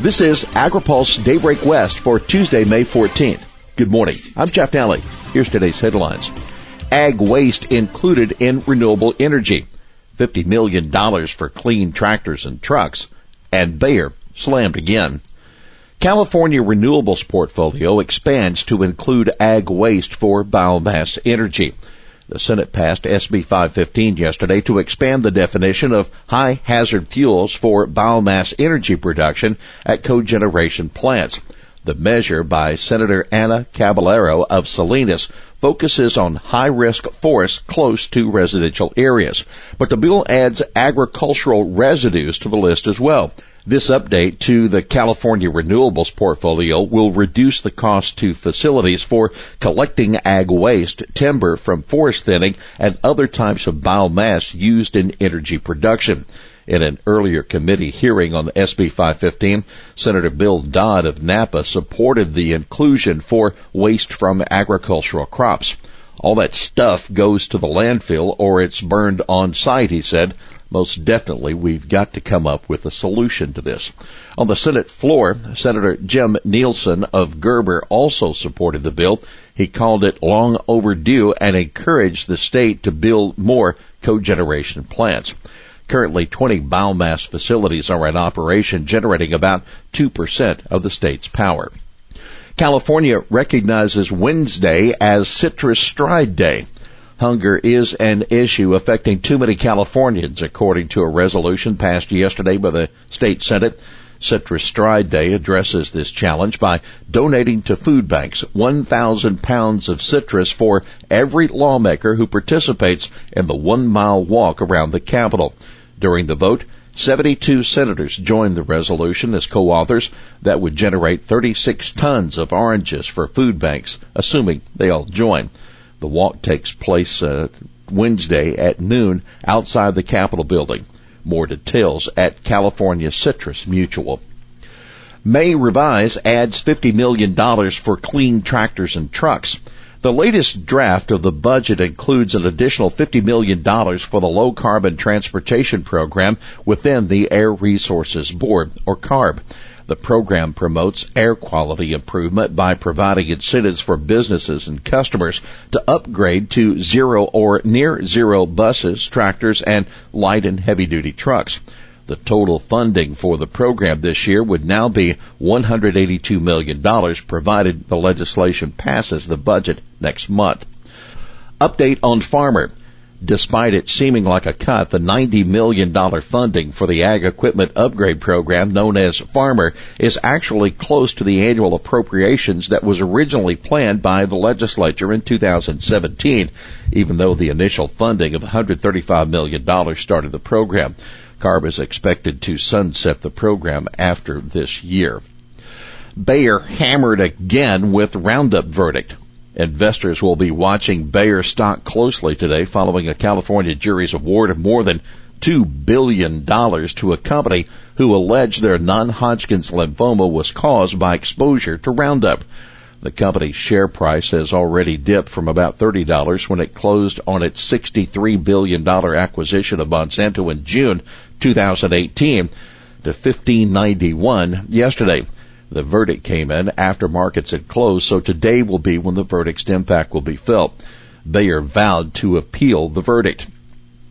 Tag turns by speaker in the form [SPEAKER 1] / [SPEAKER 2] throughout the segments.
[SPEAKER 1] This is AgriPulse Daybreak West for Tuesday, May 14th. Good morning. I'm Jeff Nalley. Here's today's headlines. Ag waste included in renewable energy. $50 million for clean tractors and trucks. And Bayer slammed again. California renewables portfolio expands to include ag waste for biomass energy. The Senate passed SB 515 yesterday to expand the definition of high hazard fuels for biomass energy production at cogeneration plants. The measure by Senator Anna Caballero of Salinas focuses on high risk forests close to residential areas. But the bill adds agricultural residues to the list as well. This update to the California renewables portfolio will reduce the cost to facilities for collecting ag waste, timber from forest thinning, and other types of biomass used in energy production. In an earlier committee hearing on SB 515, Senator Bill Dodd of Napa supported the inclusion for waste from agricultural crops. All that stuff goes to the landfill or it's burned on site, he said. Most definitely, we've got to come up with a solution to this. On the Senate floor, Senator Jim Nielsen of Gerber also supported the bill. He called it long overdue and encouraged the state to build more cogeneration plants. Currently, 20 biomass facilities are in operation, generating about 2% of the state's power. California recognizes Wednesday as Citrus Stride Day. Hunger is an issue affecting too many Californians, according to a resolution passed yesterday by the state senate. Citrus Stride Day addresses this challenge by donating to food banks 1,000 pounds of citrus for every lawmaker who participates in the one mile walk around the Capitol. During the vote, 72 senators joined the resolution as co-authors that would generate 36 tons of oranges for food banks, assuming they all join. The walk takes place uh, Wednesday at noon outside the Capitol building. More details at California Citrus Mutual. May revise adds $50 million for clean tractors and trucks. The latest draft of the budget includes an additional $50 million for the low carbon transportation program within the Air Resources Board, or CARB. The program promotes air quality improvement by providing incentives for businesses and customers to upgrade to zero or near zero buses, tractors, and light and heavy duty trucks. The total funding for the program this year would now be $182 million provided the legislation passes the budget next month. Update on Farmer. Despite it seeming like a cut, the $90 million funding for the Ag Equipment Upgrade Program known as Farmer is actually close to the annual appropriations that was originally planned by the legislature in 2017, even though the initial funding of $135 million started the program. CARB is expected to sunset the program after this year. Bayer hammered again with Roundup verdict. Investors will be watching Bayer stock closely today following a California jury's award of more than $2 billion to a company who alleged their non-Hodgkin's lymphoma was caused by exposure to Roundup. The company's share price has already dipped from about $30 when it closed on its $63 billion acquisition of Monsanto in June 2018 to 1591 yesterday. The verdict came in after markets had closed, so today will be when the verdict's impact will be felt. Bayer vowed to appeal the verdict.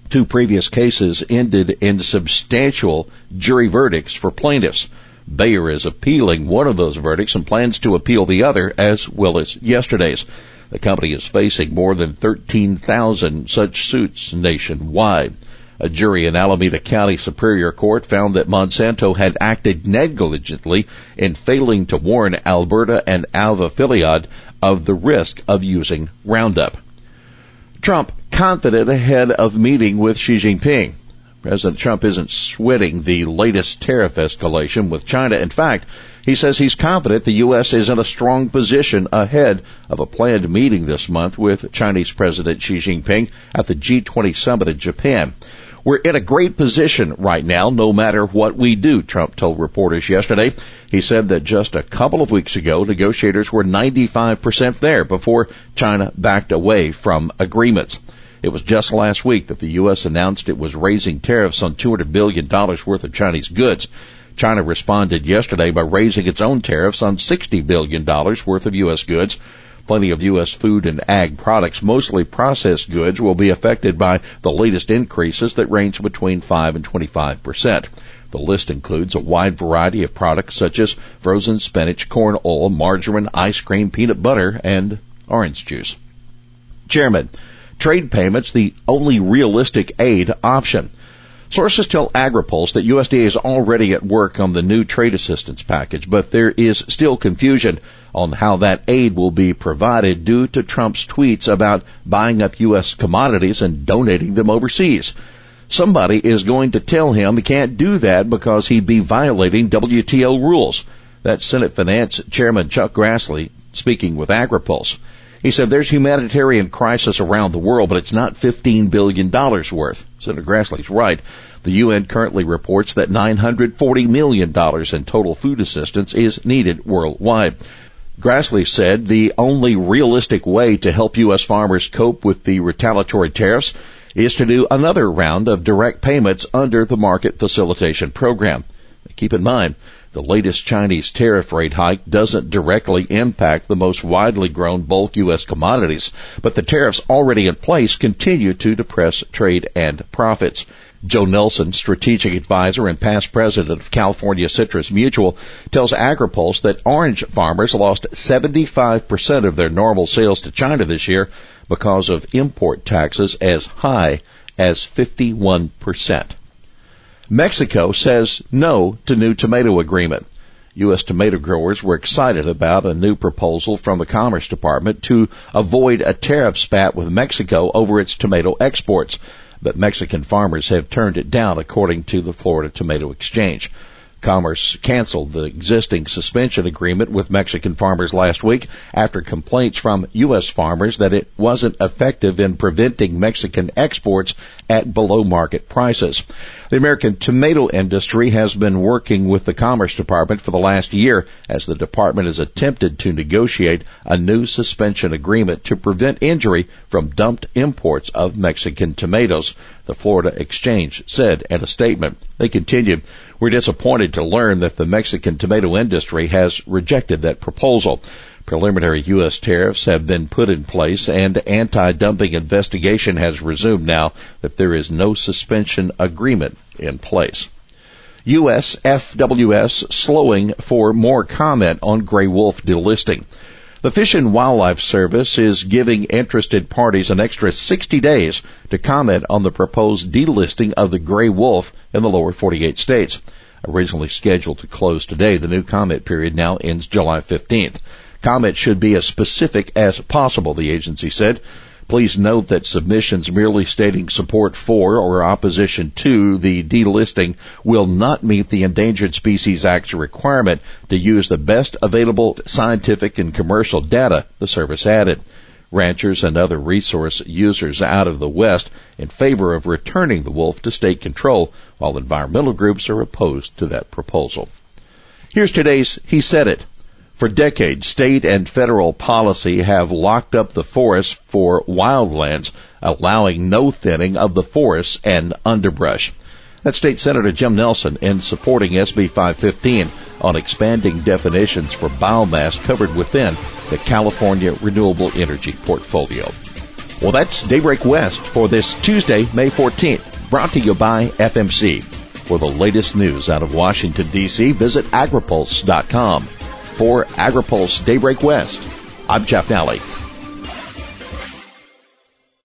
[SPEAKER 1] Two previous cases ended in substantial jury verdicts for plaintiffs. Bayer is appealing one of those verdicts and plans to appeal the other as well as yesterday's. The company is facing more than 13,000 such suits nationwide. A jury in Alameda County Superior Court found that Monsanto had acted negligently in failing to warn Alberta and Alva Pilliod of the risk of using Roundup. Trump confident ahead of meeting with Xi Jinping. President Trump isn't sweating the latest tariff escalation with China. In fact, he says he's confident the U.S. is in a strong position ahead of a planned meeting this month with Chinese President Xi Jinping at the G20 summit in Japan. We're in a great position right now, no matter what we do, Trump told reporters yesterday. He said that just a couple of weeks ago, negotiators were 95% there before China backed away from agreements. It was just last week that the U.S. announced it was raising tariffs on $200 billion worth of Chinese goods. China responded yesterday by raising its own tariffs on $60 billion worth of U.S. goods. Plenty of U.S. food and ag products, mostly processed goods, will be affected by the latest increases that range between 5 and 25 percent. The list includes a wide variety of products such as frozen spinach, corn oil, margarine, ice cream, peanut butter, and orange juice. Chairman, trade payments the only realistic aid option. Sources tell AgriPulse that USDA is already at work on the new trade assistance package, but there is still confusion on how that aid will be provided due to Trump's tweets about buying up U.S. commodities and donating them overseas. Somebody is going to tell him he can't do that because he'd be violating WTO rules. That's Senate Finance Chairman Chuck Grassley speaking with AgriPulse. He said there's humanitarian crisis around the world, but it's not $15 billion worth. Senator Grassley's right. The UN currently reports that $940 million in total food assistance is needed worldwide. Grassley said the only realistic way to help U.S. farmers cope with the retaliatory tariffs is to do another round of direct payments under the market facilitation program. Keep in mind, the latest Chinese tariff rate hike doesn't directly impact the most widely grown bulk U.S. commodities, but the tariffs already in place continue to depress trade and profits. Joel Nelsen, strategic advisor and past president of California Citrus Mutual, tells AgriPulse that orange farmers lost 75% of their normal sales to China this year because of import taxes as high as 51%. Mexico says no to new tomato agreement. U.S. tomato growers were excited about a new proposal from the Commerce Department to avoid a tariff spat with Mexico over its tomato exports, but Mexican farmers have turned it down according to the Florida Tomato Exchange. Commerce canceled the existing suspension agreement with Mexican farmers last week after complaints from U.S. farmers that it wasn't effective in preventing Mexican exports at below market prices. The American tomato industry has been working with the Commerce Department for the last year as the department has attempted to negotiate a new suspension agreement to prevent injury from dumped imports of Mexican tomatoes, the Florida Exchange said in a statement. They continued, we're disappointed to learn that the Mexican tomato industry has rejected that proposal. Preliminary U.S. tariffs have been put in place and anti-dumping investigation has resumed now that there is no suspension agreement in place. U.S. FWS slowing for more comment on gray wolf delisting. The Fish and Wildlife Service is giving interested parties an extra 60 days to comment on the proposed delisting of the gray wolf in the lower 48 states. Originally scheduled to close today, the new comment period now ends July 15th. Comment should be as specific as possible, the agency said. Please note that submissions merely stating support for or opposition to the delisting will not meet the Endangered Species Act's requirement to use the best available scientific and commercial data, the service added. Ranchers and other resource users out of the West in favor of returning the wolf to state control, while environmental groups are opposed to that proposal. Here's today's He Said It. For decades, state and federal policy have locked up the forest for wildlands, allowing no thinning of the forests and underbrush. That's State Senator Jim Nielsen in supporting SB 515 on expanding definitions for biomass covered within the California Renewable Energy Portfolio. Well, that's Daybreak West for this Tuesday, May 14th, brought to you by FMC. For the latest news out of Washington, D.C., visit agripulse.com for AgriPulse Daybreak West. I'm Jeff Nalley.